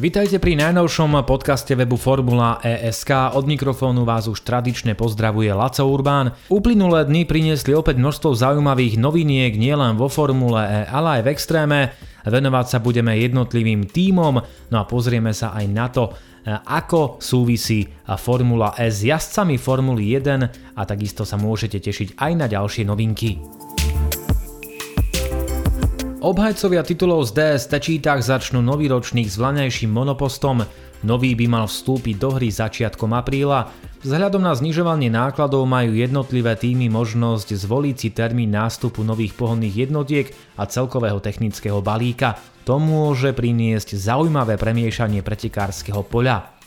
Vítajte pri najnovšom podcaste webu Formula ESK. Od mikrofónu vás už tradične pozdravuje Laco Urbán. Uplynulé dny priniesli opäť množstvo zaujímavých noviniek nielen vo Formule E, ale aj v extréme. Venovať sa budeme jednotlivým tímom, no a pozrieme sa aj na to, ako súvisí Formula E s jazdcami Formuly 1 a takisto sa môžete tešiť aj na ďalšie novinky. Obhajcovia titulov z DS Tečítach začnú nový ročník s vlaňajším monopostom. Nový by mal vstúpiť do hry začiatkom apríla. Vzhľadom na znižovanie nákladov majú jednotlivé týmy možnosť zvoliť si termín nástupu nových pohonných jednotiek a celkového technického balíka. To môže priniesť zaujímavé premiešanie pretekárskeho poľa.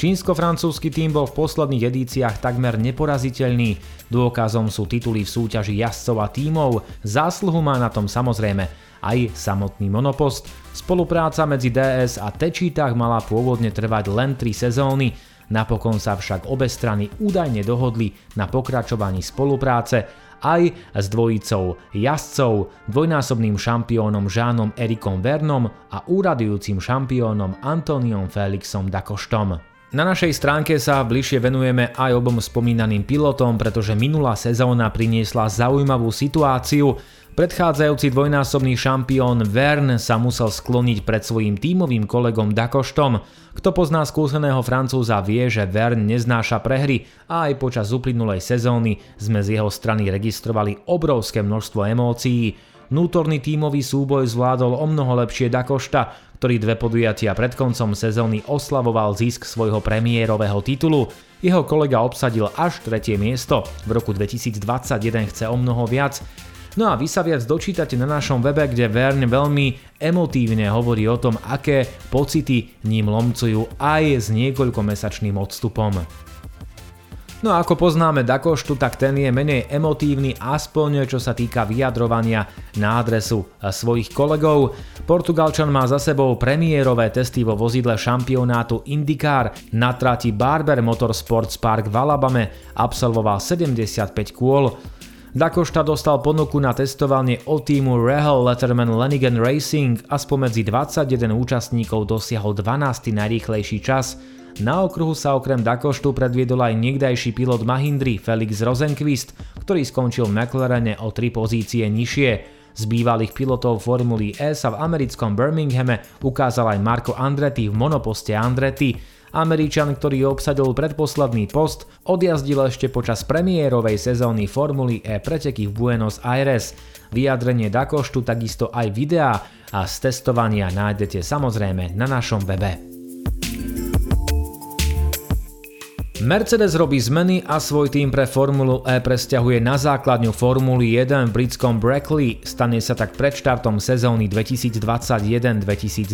Čínsko-francúzsky tým bol v posledných edíciách takmer neporaziteľný. Dôkazom sú tituly v súťaži jazdcov a tímov, zásluhu má na tom samozrejme aj samotný monopost. Spolupráca medzi DS a Tečítach mala pôvodne trvať len 3 sezóny, napokon sa však obe strany údajne dohodli na pokračovaní spolupráce aj s dvojicou jazdcov, dvojnásobným šampiónom Žánom Erikom Vernom a úradujúcim šampiónom Antoniom Felixom Dakoštom. Na našej stránke sa bližšie venujeme aj obom spomínaným pilotom, pretože minulá sezóna priniesla zaujímavú situáciu. Predchádzajúci dvojnásobný šampión Vern sa musel skloniť pred svojím tímovým kolegom Dakoštom. Kto pozná skúseného francúza vie, že Vern neznáša prehry a aj počas uplynulej sezóny sme z jeho strany registrovali obrovské množstvo emócií. Vnútorný tímový súboj zvládol o mnoho lepšie Dakošta, ktorý dve podujatia pred koncom sezóny oslavoval zisk svojho premiérového titulu. Jeho kolega obsadil až tretie miesto, v roku 2021 chce o mnoho viac. No a vy sa viac dočítate na našom webe, kde Verne veľmi emotívne hovorí o tom, aké pocity ním lomcujú aj s niekoľkomesačným odstupom. No a ako poznáme Dakoštu, tak ten je menej emotívny aspoň čo sa týka vyjadrovania na adresu e, svojich kolegov. Portugalčan má za sebou premiérové testy vo vozidle šampionátu IndyCar na trati Barber Motorsports Park v Alabame absolvoval 75 kôl. Dakošta dostal ponuku na testovanie od týmu Rahal Letterman Lenigan Racing a spomedzi 21 účastníkov dosiahol 12. najrýchlejší čas. Na okruhu sa okrem Dakoštu predviedol aj niekdajší pilot Mahindry Felix Rosenquist, ktorý skončil v McLarene o 3 pozície nižšie. Z bývalých pilotov Formuly E sa v americkom Birminghame ukázal aj Marco Andretti v monoposte Andretti. Američan, ktorý obsadil predposledný post, odjazdil ešte počas premiérovej sezóny Formuly E preteky v Buenos Aires. Vyjadrenie Dakoštu takisto aj videá a z testovania nájdete samozrejme na našom webe. Mercedes robí zmeny a svoj tým pre Formulu E presťahuje na základňu Formuly 1 v britskom Brackley. Stane sa tak pred štartom sezóny 2021-2022.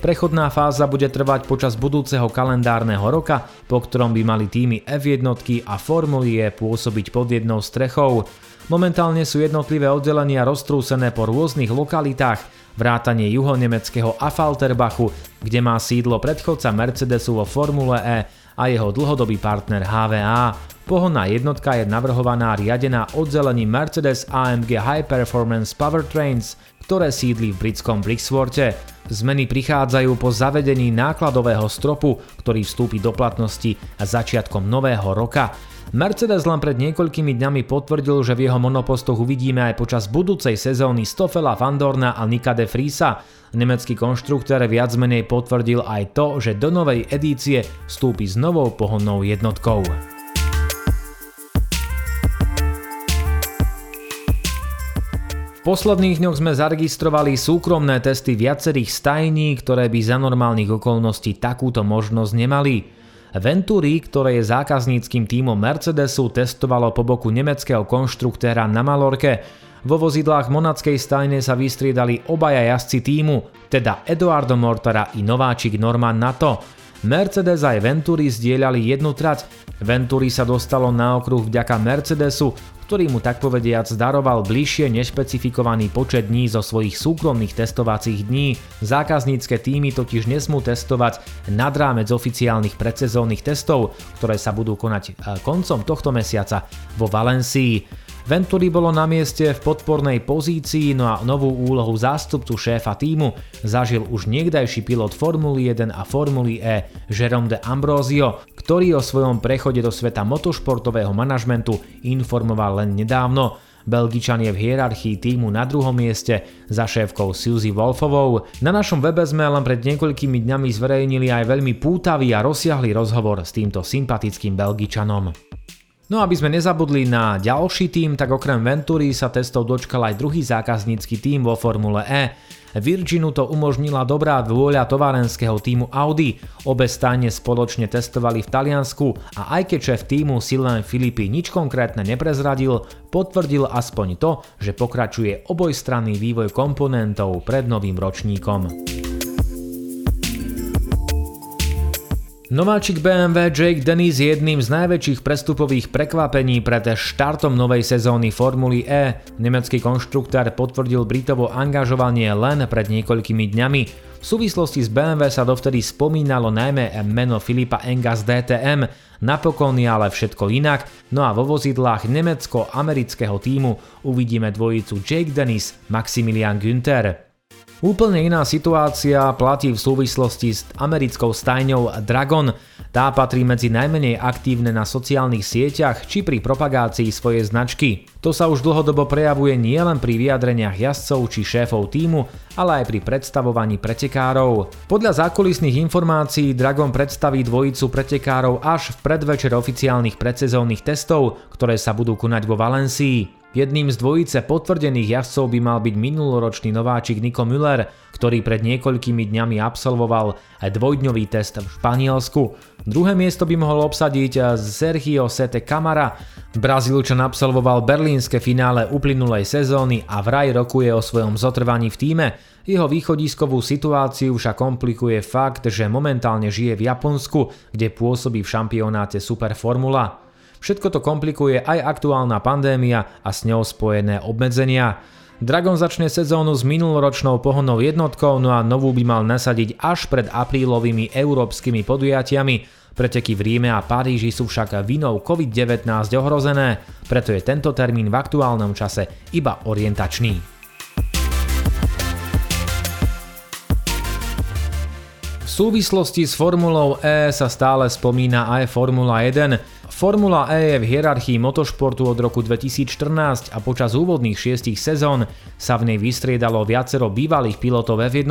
Prechodná fáza bude trvať počas budúceho kalendárneho roka, po ktorom by mali týmy F1 a Formuly E pôsobiť pod jednou strechou. Momentálne sú jednotlivé oddelenia roztrúsené po rôznych lokalitách, vrátanie juhonemeckého Affalterbachu, kde má sídlo predchodca Mercedesu vo Formule E a jeho dlhodobý partner HVA. Pohonná jednotka je navrhovaná riadená oddelením Mercedes AMG High Performance Powertrains, ktoré sídli v britskom Brixworte. Zmeny prichádzajú po zavedení nákladového stropu, ktorý vstúpi do platnosti začiatkom nového roka. Mercedes len pred niekoľkými dňami potvrdil, že v jeho monopostoch uvidíme aj počas budúcej sezóny Stoffela Vandorna a Nika de Friesa. Nemecký konštruktor viac menej potvrdil aj to, že do novej edície vstúpi s novou pohonnou jednotkou. V posledných dňoch sme zaregistrovali súkromné testy viacerých stajní, ktoré by za normálnych okolností takúto možnosť nemali. Venturi, ktoré je zákazníckým tímom Mercedesu, testovalo po boku nemeckého konštruktéra na Malorke. Vo vozidlách monackej stajne sa vystriedali obaja jazdci týmu, teda Eduardo Mortara i nováčik Norman Nato. Mercedes aj Venturi zdieľali jednu trať. Venturi sa dostalo na okruh vďaka Mercedesu, ktorý mu tak povediac daroval bližšie nešpecifikovaný počet dní zo svojich súkromných testovacích dní. Zákaznícke týmy totiž nesmú testovať nad rámec oficiálnych predsezónnych testov, ktoré sa budú konať e, koncom tohto mesiaca vo Valencii. Venturi bolo na mieste v podpornej pozícii, no a novú úlohu zástupcu šéfa týmu zažil už niekdajší pilot Formuly 1 a Formuly E Jerome de Ambrosio, ktorý o svojom prechode do sveta motošportového manažmentu informoval len nedávno. Belgičan je v hierarchii týmu na druhom mieste za šéfkou Suzy Wolfovou. Na našom webe sme len pred niekoľkými dňami zverejnili aj veľmi pútavý a rozsiahlý rozhovor s týmto sympatickým Belgičanom. No aby sme nezabudli na ďalší tým, tak okrem Venturi sa testov dočkal aj druhý zákaznícky tým vo Formule E. Virginu to umožnila dobrá vôľa továrenského týmu Audi. Obe stáne spoločne testovali v Taliansku a aj keď šéf týmu Silvan Filippi nič konkrétne neprezradil, potvrdil aspoň to, že pokračuje obojstranný vývoj komponentov pred novým ročníkom. Nováčik BMW Jake Dennis je jedným z najväčších prestupových prekvapení pred štartom novej sezóny Formuly E. Nemecký konštruktor potvrdil Britovo angažovanie len pred niekoľkými dňami. V súvislosti s BMW sa dovtedy spomínalo najmä meno Filipa Enga z DTM, napokon je ale všetko inak, no a vo vozidlách nemecko-amerického týmu uvidíme dvojicu Jake Dennis, Maximilian Günther. Úplne iná situácia platí v súvislosti s americkou stajňou Dragon. Tá patrí medzi najmenej aktívne na sociálnych sieťach či pri propagácii svojej značky. To sa už dlhodobo prejavuje nielen pri vyjadreniach jazdcov či šéfov týmu, ale aj pri predstavovaní pretekárov. Podľa zákulisných informácií Dragon predstaví dvojicu pretekárov až v predvečer oficiálnych predsezónnych testov, ktoré sa budú konať vo Valencii. Jedným z dvojice potvrdených jazdcov by mal byť minuloročný nováčik Nico Müller, ktorý pred niekoľkými dňami absolvoval dvojdňový test v Španielsku. Druhé miesto by mohol obsadiť Sergio Sete Camara. Brazílčan absolvoval berlínske finále uplynulej sezóny a vraj rokuje o svojom zotrvaní v týme. Jeho východiskovú situáciu však komplikuje fakt, že momentálne žije v Japonsku, kde pôsobí v šampionáte Superformula. Všetko to komplikuje aj aktuálna pandémia a s ňou spojené obmedzenia. Dragon začne sezónu s minuloročnou pohonnou jednotkou, no a novú by mal nasadiť až pred aprílovými európskymi podujatiami. Preteky v Ríme a Paríži sú však vinou COVID-19 ohrozené, preto je tento termín v aktuálnom čase iba orientačný. Súvislosti s Formulou E sa stále spomína aj Formula 1. Formula E je v hierarchii motošportu od roku 2014 a počas úvodných šiestich sezón sa v nej vystriedalo viacero bývalých pilotov F1.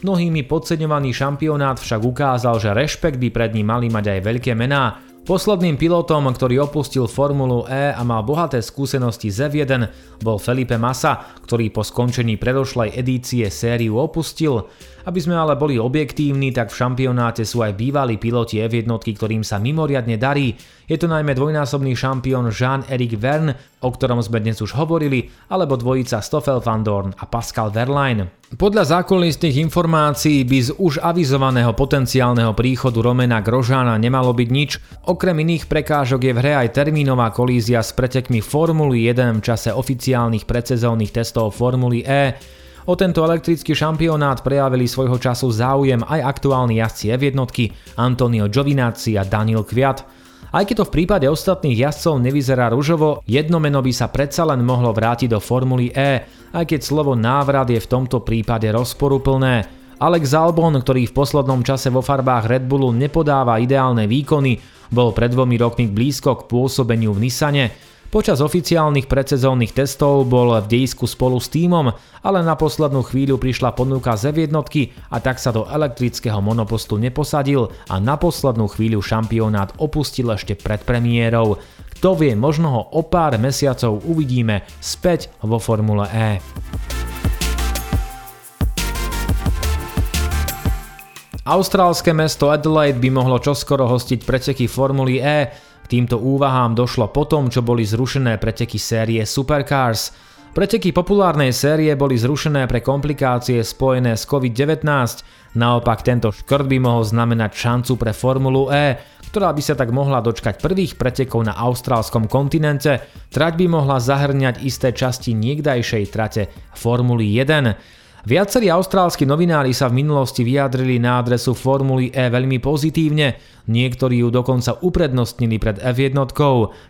Mnohými podceňovaný šampionát však ukázal, že rešpekt by pred ním mali mať aj veľké mená, Posledným pilotom, ktorý opustil Formulu E a mal bohaté skúsenosti z F1, bol Felipe Massa, ktorý po skončení predošlej edície sériu opustil. Aby sme ale boli objektívni, tak v šampionáte sú aj bývalí piloti F1, ktorým sa mimoriadne darí. Je to najmä dvojnásobný šampión Jean-Eric Verne, o ktorom sme dnes už hovorili, alebo dvojica Stoffel van Dorn a Pascal Verlaine. Podľa zákulisných informácií by z už avizovaného potenciálneho príchodu Romena Grožána nemalo byť nič, okrem iných prekážok je v hre aj termínová kolízia s pretekmi Formuly 1 v čase oficiálnych predsezónnych testov Formuly E. O tento elektrický šampionát prejavili svojho času záujem aj aktuálni jazdci F1 Antonio Giovinazzi a Daniel Kviat. Aj keď to v prípade ostatných jazdcov nevyzerá ružovo, jedno meno by sa predsa len mohlo vrátiť do Formuly E, aj keď slovo návrat je v tomto prípade rozporuplné. Alex Albon, ktorý v poslednom čase vo farbách Red Bullu nepodáva ideálne výkony, bol pred dvomi rokmi blízko k pôsobeniu v Nissane, Počas oficiálnych predsezónnych testov bol v dejisku spolu s týmom, ale na poslednú chvíľu prišla ponuka z jednotky a tak sa do elektrického monopostu neposadil a na poslednú chvíľu šampionát opustil ešte pred premiérou. Kto vie, možno ho o pár mesiacov uvidíme späť vo Formule E. Austrálske mesto Adelaide by mohlo čoskoro hostiť preteky Formuly E, týmto úvahám došlo potom, čo boli zrušené preteky série Supercars. Preteky populárnej série boli zrušené pre komplikácie spojené s COVID-19, naopak tento škrt by mohol znamenať šancu pre Formulu E, ktorá by sa tak mohla dočkať prvých pretekov na austrálskom kontinente. Trať by mohla zahrňať isté časti niekdajšej trate Formuly 1. Viacerí austrálsky novinári sa v minulosti vyjadrili na adresu Formuly E veľmi pozitívne, niektorí ju dokonca uprednostnili pred F1.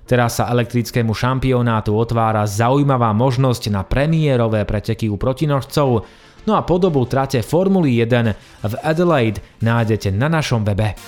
Teraz sa elektrickému šampionátu otvára zaujímavá možnosť na premiérové preteky u protinožcov, no a podobu trate Formuly 1 v Adelaide nájdete na našom webe.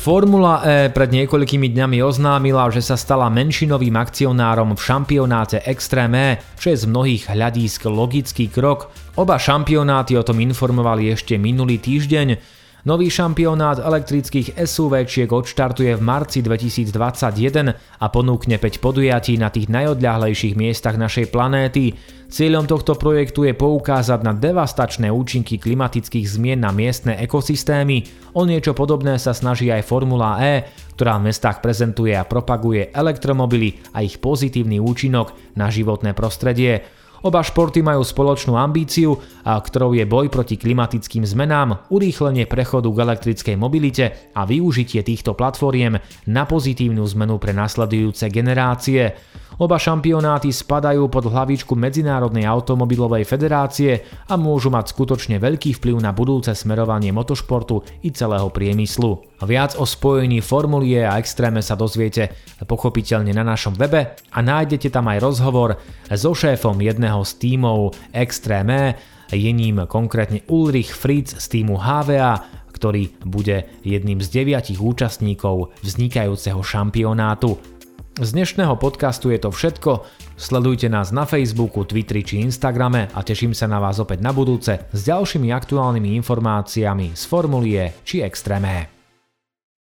Formula E pred niekoľkými dňami oznámila, že sa stala menšinovým akcionárom v šampionáte Extreme, čo je z mnohých hľadísk logický krok. Oba šampionáty o tom informovali ešte minulý týždeň. Nový šampionát elektrických SUV-čiek odštartuje v marci 2021 a ponúkne 5 podujatí na tých najodľahlejších miestach našej planéty. Cieľom tohto projektu je poukázať na devastačné účinky klimatických zmien na miestne ekosystémy. O niečo podobné sa snaží aj Formula E, ktorá v mestách prezentuje a propaguje elektromobily a ich pozitívny účinok na životné prostredie. Oba športy majú spoločnú ambíciu, a ktorou je boj proti klimatickým zmenám, urýchlenie prechodu k elektrickej mobilite a využitie týchto platformiem na pozitívnu zmenu pre nasledujúce generácie. Oba šampionáty spadajú pod hlavičku Medzinárodnej automobilovej federácie a môžu mať skutočne veľký vplyv na budúce smerovanie motošportu i celého priemyslu. Viac o spojení Formulie a Extréme sa dozviete pochopiteľne na našom webe a nájdete tam aj rozhovor so šéfom jedného z tímov Extréme, je ním konkrétne Ulrich Fritz z týmu HVA, ktorý bude jedným z deviatich účastníkov vznikajúceho šampionátu. Z dnešného podcastu je to všetko. Sledujte nás na Facebooku, Twitteri či Instagrame a teším sa na vás opäť na budúce s ďalšími aktuálnymi informáciami z Formulie či Extrémé.